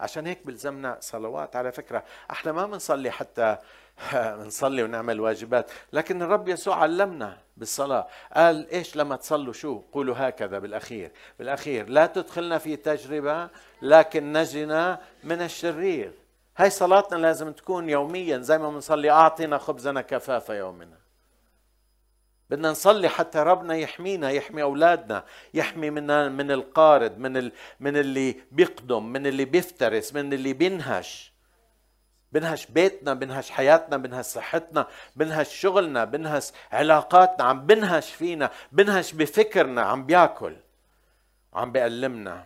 عشان هيك بلزمنا صلوات. على فكرة إحنا ما بنصلي حتى بنصلي ونعمل واجبات لكن الرب يسوع علمنا بالصلاة. قال إيش لما تصلوا شو؟ قولوا هكذا بالأخير. بالأخير لا تدخلنا في تجربة لكن نجنا من الشرير. هاي صلاتنا لازم تكون يوميا زي ما بنصلي اعطنا خبزنا كفاف يومنا. بدنا نصلي حتى ربنا يحمينا يحمي أولادنا يحمي من من القارد من ال من اللي بيقدم من اللي بيفترس من اللي بينهش. بنهش بيتنا بنهش حياتنا بنهش صحتنا بنهش شغلنا بنهش علاقاتنا عم بنهش فينا بنهش بفكرنا عم بياكل عم بيألمنا.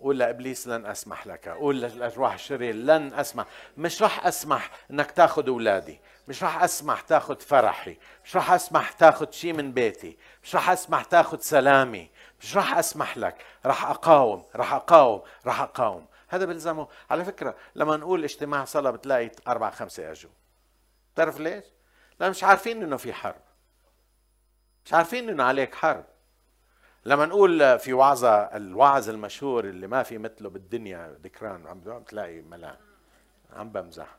قول لابليس لن أسمح لك قول للارواح الشرير لن أسمح. مش راح أسمح إنك تأخذ أولادي. مش راح أسمح تأخذ فرحي. مش راح أسمح تأخذ شيء من بيتي. مش راح أسمح تأخذ سلامي. مش راح أسمح لك. راح أقاوم. راح أقاوم. راح أقاوم. هذا بلزمه على فكرة لما نقول اجتماع صلاة بتلاقي أربع خمسه اجوا بتعرف ليش؟ لأن مش عارفين إنه في حرب. مش عارفين إنه عليك حرب. لما نقول في وعظة الوعظ المشهور اللي ما في مثله بالدنيا ذكران عم تلاقي ملان عم بمزح.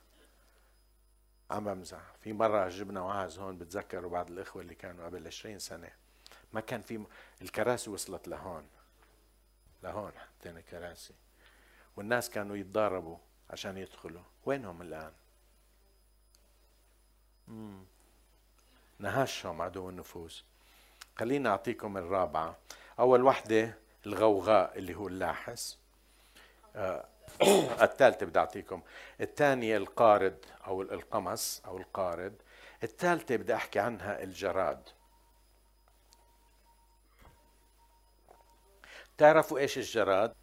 عم بمزح. في مرة جبنا وعظ هون بتذكروا بعض الإخوة اللي كانوا قبل 20 سنة. ما كان في الكراسي وصلت لهون. لهون حطينا كراسي والناس كانوا يتضاربوا عشان يدخلوا. وينهم الآن؟ مم. نهشهم عدو النفوس. خليني أعطيكم الرابعة. أول وحدة الغوغاء اللي هو اللاحس آه الثالثة بدي أعطيكم. الثانية القارد أو القمص أو القارد. الثالثة بدي أحكي عنها الجراد. تعرفوا إيش الجراد؟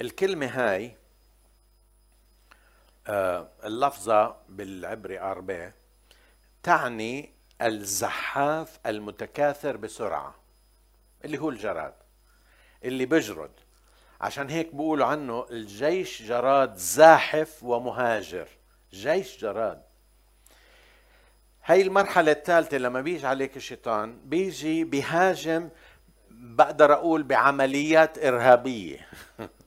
الكلمة هاي آه اللفظة بالعبري أربع تعني الزحاف المتكاثر بسرعة اللي هو الجراد اللي بجرد. عشان هيك بيقولوا عنه الجيش جراد زاحف ومهاجر. جيش جراد. هاي المرحلة الثالثة لما بيجي عليك الشيطان بيجي بيهاجم بقدر أقول بعمليات إرهابية.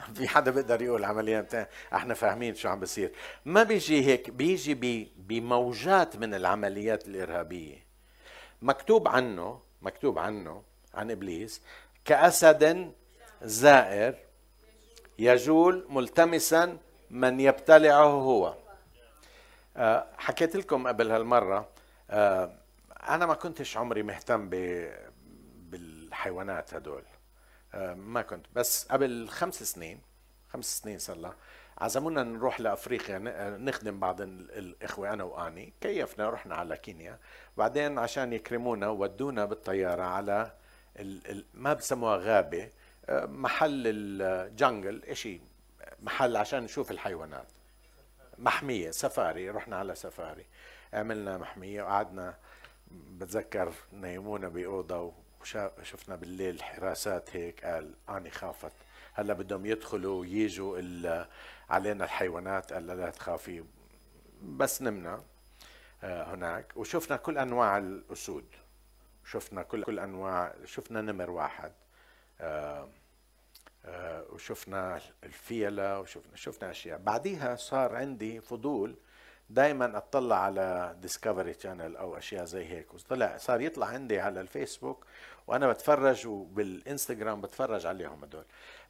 في حدا بيقدر يقول عمليات إحنا فاهمين شو عم بصير. ما بيجي هيك بيجي بموجات من العمليات الإرهابية. مكتوب عنه مكتوب عنه عن إبليس كأسد زائر يجول ملتمسا من يبتلعه هو. آه، حكيت لكم قبل هالمرة آه، أنا ما كنتش عمري مهتم بالحيوانات هدول. ما كنت. بس قبل خمس سنين خمس سنين صار عزمونا نروح لأفريقيا نخدم بعض الإخوة أنا وأني. كيفنا رحنا على كينيا. بعدين عشان يكرمونا ودونا بالطيارة على ما بسموها غابة محل الجنجل إشي محل عشان نشوف الحيوانات. محمية سفاري رحنا على سفاري. عملنا محمية وقعدنا بتذكر نيمونا بأوضة وشفنا بالليل حراسات هيك قال أني خافت. هلأ بدهم يدخلوا ويجوا علينا الحيوانات قال لا تخافي بس نمنا آه، هناك. وشفنا كل أنواع الأسود شفنا كل كل أنواع شفنا نمر واحد آه، آه، وشفنا الفيلة وشفنا شفنا أشياء. بعديها صار عندي فضول دائما أطلع على Discovery Channel أو أشياء زي هيك. وطلع صار يطلع عندي على الفيسبوك وأنا بتفرج وبالإنستغرام بتفرج عليهم هدول.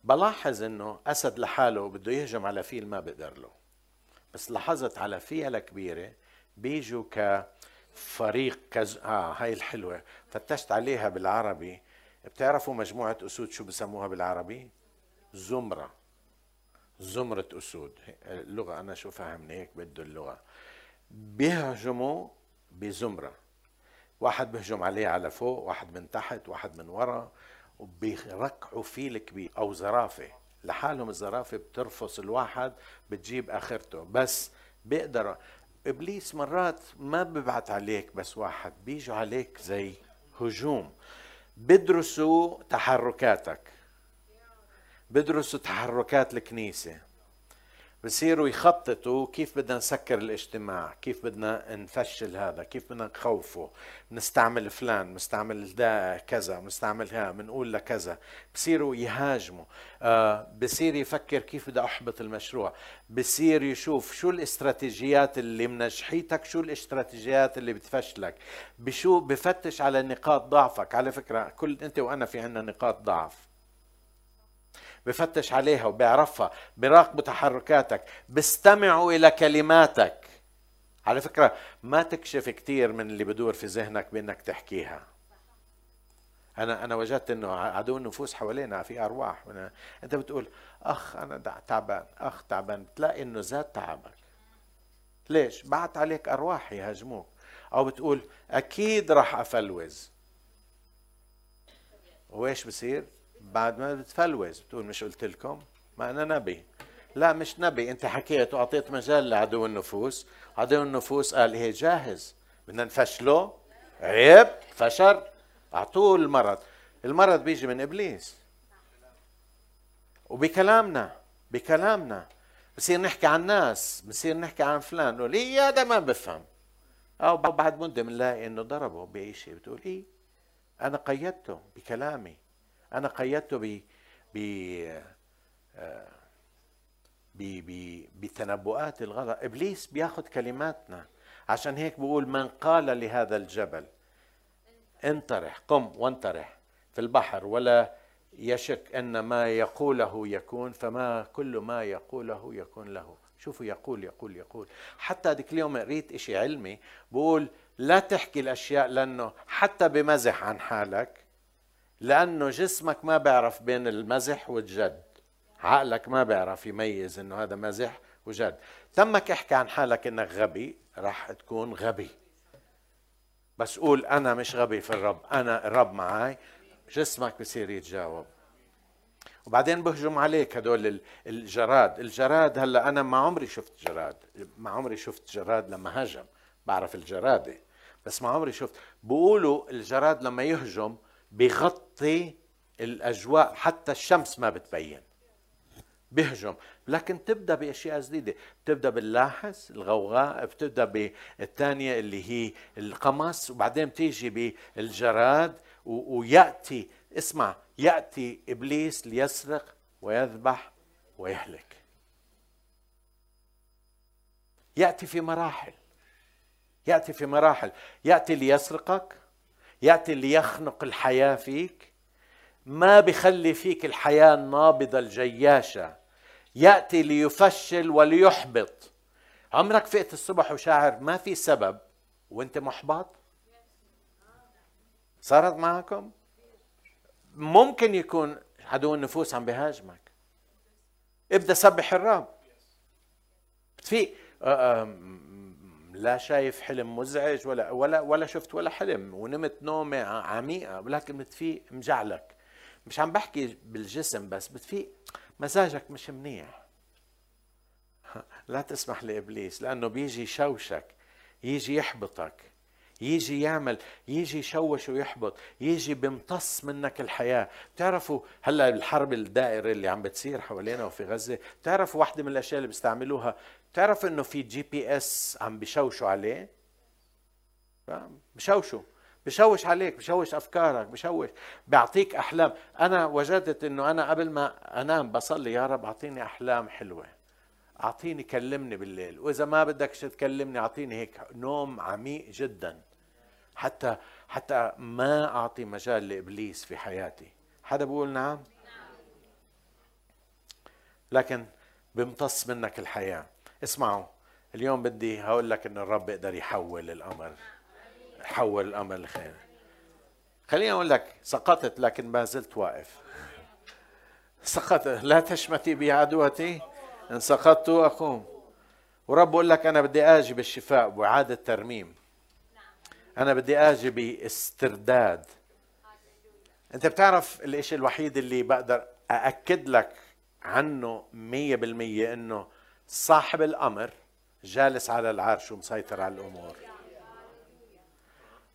بلاحظ إنه أسد لحاله بده يهجم على فيل ما بقدر له. بس لاحظت على فيلة كبيرة بيجوا كفريق كز... آه هاي الحلوة فتشت عليها بالعربي. بتعرفوا مجموعة أسود شو بسموها بالعربي؟ زمرة. زمرة أسود. اللغة أنا شو فاهم هيك بده اللغة. بيهجموا بزمرة. واحد بيهجم عليه على فوق واحد من تحت واحد من ورا وبيركعوا فيل كبير أو زرافة. لحالهم الزرافة بترفص الواحد بتجيب آخرته. بس بيقدر إبليس مرات ما ببعت عليك بس واحد بيجوا عليك زي هجوم. بدرسوا تحركاتك. بدرسوا تحركات الكنيسة. بصيروا يخططوا كيف بدنا نسكر الاجتماع كيف بدنا نفشل هذا كيف بدنا نخوفه نستعمل فلان نستعمل ده كذا نستعمل ها بنقول لكذا. بصيروا يهاجموا. آه بصير يفكر كيف بدي أحبط المشروع. بصير يشوف شو الاستراتيجيات اللي منجحيتك شو الاستراتيجيات اللي بتفشلك. بشو بفتش على نقاط ضعفك. على فكرة كل أنت وأنا في عنا نقاط ضعف. بفتش عليها وبيعرفها بيراقبوا تحركاتك بيستمعوا إلى كلماتك. على فكرة ما تكشف كثير من اللي بدور في ذهنك بأنك تحكيها. أنا أنا وجدت إنه عدو النفوس حوالينا في أرواح. أنت بتقول أخ أنا تعبان. أخ تعبان. بتلاقي إنه زاد تعبك. ليش؟ بعت عليك أرواح يهاجموك. أو بتقول أكيد راح أفلوز. وإيش بصير؟ بعد ما بتفلوز بتقول مش قلت لكم؟ ما أنا نبي. لا مش نبي. أنت حكيت وأعطيت مجال لعدو النفوس. عدو النفوس قال هي جاهز. بدنا نفشله. عيب فشر. اعطوه المرض المرض بيجي من إبليس. وبكلامنا بكلامنا. بصير نحكي عن ناس بصير نحكي عن فلان. نقول إيه هذا ما بفهم. أو بعد مدة بنلاقي إنه ضربه بأي شيء. بتقول إيه أنا قيدته بكلامي. أنا قيدته ب ب بتنبؤات الغلط إبليس بياخذ كلماتنا. عشان هيك بقول من قال لهذا الجبل انطرح قم وانطرح في البحر ولا يشك أن ما يقوله يكون فما كل ما يقوله يكون له. شوفوا يقول يقول يقول. حتى ذيك اليوم قريت إشي علمي بقول لا تحكي الأشياء لأنه حتى بمزح عن حالك لأنه جسمك ما بيعرف بين المزح والجد. عقلك ما بيعرف يميز إنه هذا مزح وجد. تمك احكي عن حالك إنك غبي راح تكون غبي. بس قول أنا مش غبي في الرب أنا الرب معي جسمك بصير يتجاوب. وبعدين بهجم عليك هدول الجراد. الجراد هلأ أنا ما عمري شفت جراد. ما عمري شفت جراد لما هجم. بعرف الجرادة. بس ما عمري شفت. بقولوا الجراد لما يهجم بغطي الأجواء حتى الشمس ما بتبين. بيهجم لكن تبدأ بأشياء جديدة. بتبدأ باللاحس الغوغاء. بتبدأ بالثانية اللي هي القمص وبعدين بتيجي بالجراد. ويأتي اسمع يأتي إبليس ليسرق ويذبح ويهلك. يأتي في مراحل. يأتي في مراحل. يأتي ليسرقك يأتي ليخنق الحياة فيك. ما بخلي فيك الحياة النابضة الجياشة. يأتي ليفشل وليحبط. عمرك فقت الصبح وشاعر ما في سبب وانت محبط؟ صارت معكم؟ ممكن يكون عدو النفوس عم بهاجمك. ابدأ سبح الرب. آه، آه، لا شايف حلم مزعج ولا ولا ولا شفت ولا حلم ونمت نومة عميقة ولكن بتفيق مجعلك. مش عم بحكي بالجسم بس بتفيق مزاجك مش منيح. لا تسمح لإبليس لأنه بيجي يشوشك يجي يحبطك يجي يعمل يجي يشوش ويحبط يجي بيمتص منك الحياة. بتعرفوا هلأ الحرب الدائرة اللي عم بتصير حوالينا وفي غزة؟ بتعرفوا واحدة من الأشياء اللي بيستعملوها بتعرف إنه في GPS عم بشوشوا عليه؟ بشوشوا. بشوش عليك بشوش أفكارك بشوش. بيعطيك أحلام. أنا وجدت إنه أنا قبل ما أنام بصلي يا رب أعطيني أحلام حلوة. أعطيني كلمني بالليل. وإذا ما بدك تكلمني أعطيني هيك نوم عميق جدا. حتى حتى ما أعطي مجال لإبليس في حياتي. حدا بيقول نعم؟ لكن بيمتص منك الحياة. اسمعوا اليوم بدي هقول لك ان الرب يقدر يحول الأمر يحول الأمر الخير خليني أقول لك سقطت لكن ما زلت واقف. سقطت لا تشمتي بي عدوتي إن سقطت أقوم. ورب بقول لك أنا بدي آجي بالشفاء وإعادة ترميم أنا بدي آجي باسترداد. أنت بتعرف الإشي الوحيد اللي بقدر أأكد لك عنه مية بالمية إنه صاحب الأمر جالس على العرش ومسيطر على الأمور.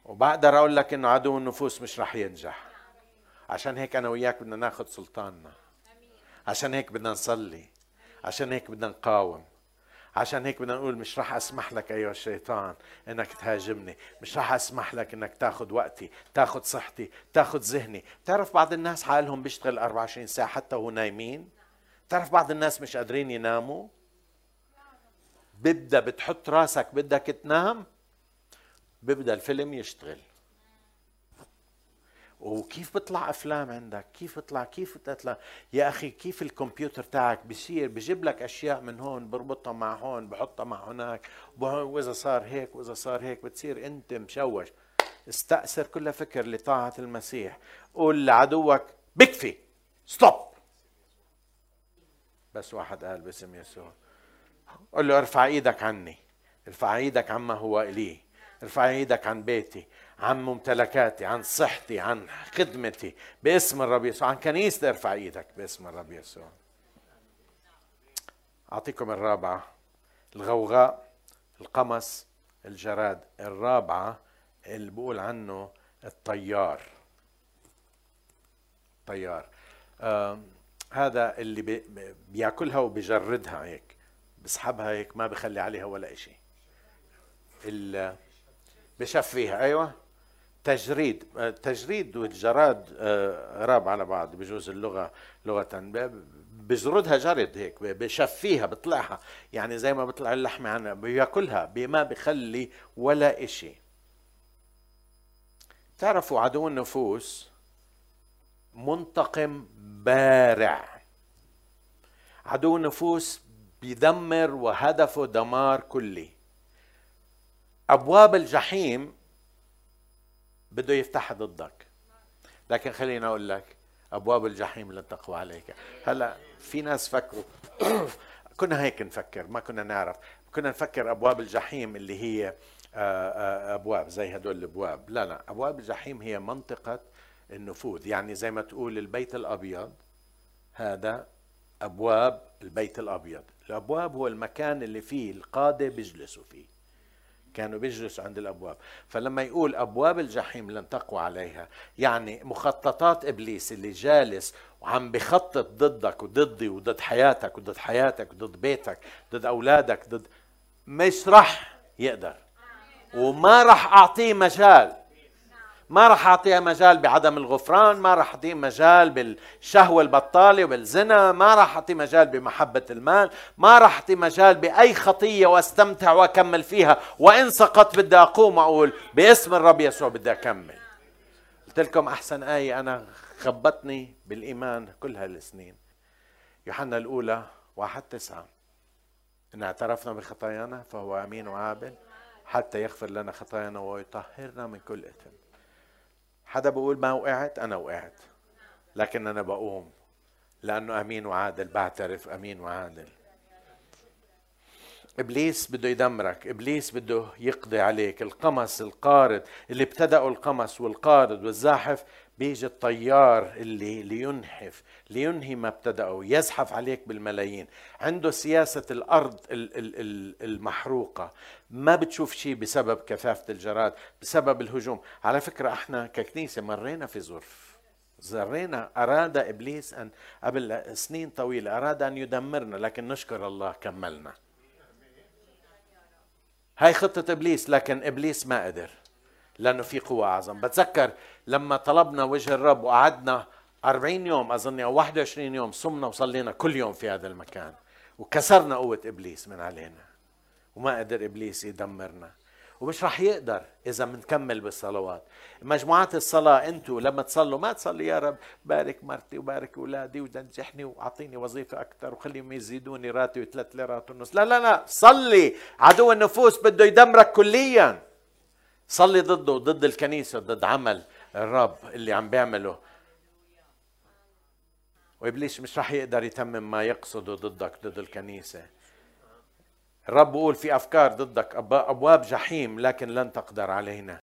وبقدر أقول لك إنه عدو النفوس مش رح ينجح. عشان هيك أنا وياك بدنا ناخذ سلطاننا. عشان هيك بدنا نصلي. عشان هيك بدنا نقاوم. عشان هيك بدنا نقول مش راح أسمح لك أيها الشيطان إنك تهاجمني. مش راح أسمح لك إنك تاخذ وقتي تاخذ صحتي تاخذ ذهني. تعرف بعض الناس حالهم بيشتغل 24 ساعة حتى وهو نايمين؟ تعرف بعض الناس مش قادرين يناموا؟ ببدا بتحط راسك بدك تنام ببدا الفيلم يشتغل. وكيف بيطلع أفلام عندك؟ كيف بيطلع؟ كيف بتطلع؟ يا أخي كيف الكمبيوتر تاعك بصير بجيب لك أشياء من هون بربطها مع هون بحطها مع هناك وإذا صار هيك وإذا صار هيك بتصير أنت مشوش. استأثر كل فكر لطاعة المسيح. قول لعدوك بكفي ستوب. بس واحد قال باسم يسوع. قل له ارفع إيدك عني. ارفع إيدك عما هو الي ارفع إيدك عن بيتي عن ممتلكاتي عن صحتي عن خدمتي. باسم الرب يسوع عن كنيستي ارفع إيدك باسم الرب يسوع. أعطيكم الرابعة الغوغاء القمص الجراد. الرابعة اللي بقول عنه الطيار. طيار. آه هذا اللي بي بياكلها وبيجردها هيك. بسحبها هيك ما بخلي عليها ولا شيء بشفيها أيوه. تجريد تجريد والجراد آه، راب على بعض بجوز اللغة لغة. بجردها جرد هيك بشفيها بطلعها. يعني زي ما بيطلع اللحمة عنها بياكلها بما بخلي ولا إشي. تعرفوا عدو النفوس منتقم بارع. عدو النفوس بيدمر وهدفه دمار كلي. أبواب الجحيم بده يفتحها ضدك. لكن خليني أقول لك أبواب الجحيم لن تقوى عليك. هلأ في ناس فكروا. كنا هيك نفكر ما كنا نعرف. كنا نفكر أبواب الجحيم اللي هي آه، آه، أبواب زي هدول الأبواب. لا لا أبواب الجحيم هي منطقة النفوذ. يعني زي ما تقول البيت الأبيض هذا أبواب البيت الأبيض. الأبواب هو المكان اللي فيه القادة بيجلسوا فيه. كانوا بيجلسوا عند الأبواب. فلما يقول أبواب الجحيم لن تقوى عليها يعني مخططات إبليس اللي جالس وعم بخطط ضدك وضدي وضد حياتك وضد حياتك وضد بيتك ضد أولادك ضد مش رح يقدر. وما رح أعطيه مجال. ما راح أعطيها مجال بعدم الغفران ما راح أعطيه مجال بالشهوة البطالة وبالزنا ما راح أعطيه مجال بمحبة المال ما راح أعطيه مجال بأي خطية وأستمتع وأكمل فيها. وإن سقطت بدي أقوم وأقول باسم الرب يسوع بدي أكمل. قلت لكم أحسن آية أنا خبطني بالإيمان كل هالسنين. يوحنا الأولى واحد تسعة. إن اعترفنا بخطايانا فهو أمين وعابل حتى يغفر لنا خطايانا ويطهرنا من كل إثم. حدا بقول ما وقعت؟ أنا وقعت. لكن أنا بقوم. لأنه أمين وعادل بعترف أمين وعادل. إبليس بده يدمرك. إبليس بده يقضي عليك. القمص القارد اللي ابتدأوا القمص والقارد والزاحف بيجي الطيار اللي لينحف لينهي ما ابتدأوا يزحف عليك بالملايين. عنده سياسة الأرض المحروقة. ما بتشوف شيء بسبب كثافة الجراد بسبب الهجوم. على فكرة إحنا ككنيسة مرينا في ظرف. زرينا أراد إبليس أن قبل سنين طويلة أراد أن يدمرنا لكن نشكر الله كملنا. هاي خطة إبليس لكن إبليس ما قدر لأنه في قوة أعظم. بتذكر لما طلبنا وجه الرب وقعدنا 40 يوم أظن أو 21 يوم صمنا وصلينا كل يوم في هذا المكان. وكسرنا قوة إبليس من علينا. وما قدر إبليس يدمرنا. ومش رح يقدر إذا بنكمل بالصلوات. مجموعات الصلاة أنتم لما تصلوا ما تصلي يا رب بارك مرتي وبارك اولادي ونجحني وأعطيني وظيفة أكثر وخليهم يزيدوني راتبي ثلاث ليرات ونص. لا لا لا صلي. عدو النفوس بده يدمرك كليا. صلي ضده ضد الكنيسة ضد عمل الرب اللي عم بيعمله. وإبليس مش رح يقدر يتمم ما يقصده ضدك ضد الكنيسة. الرب بيقول في أفكار ضدك أبواب جحيم لكن لن تقدر علينا.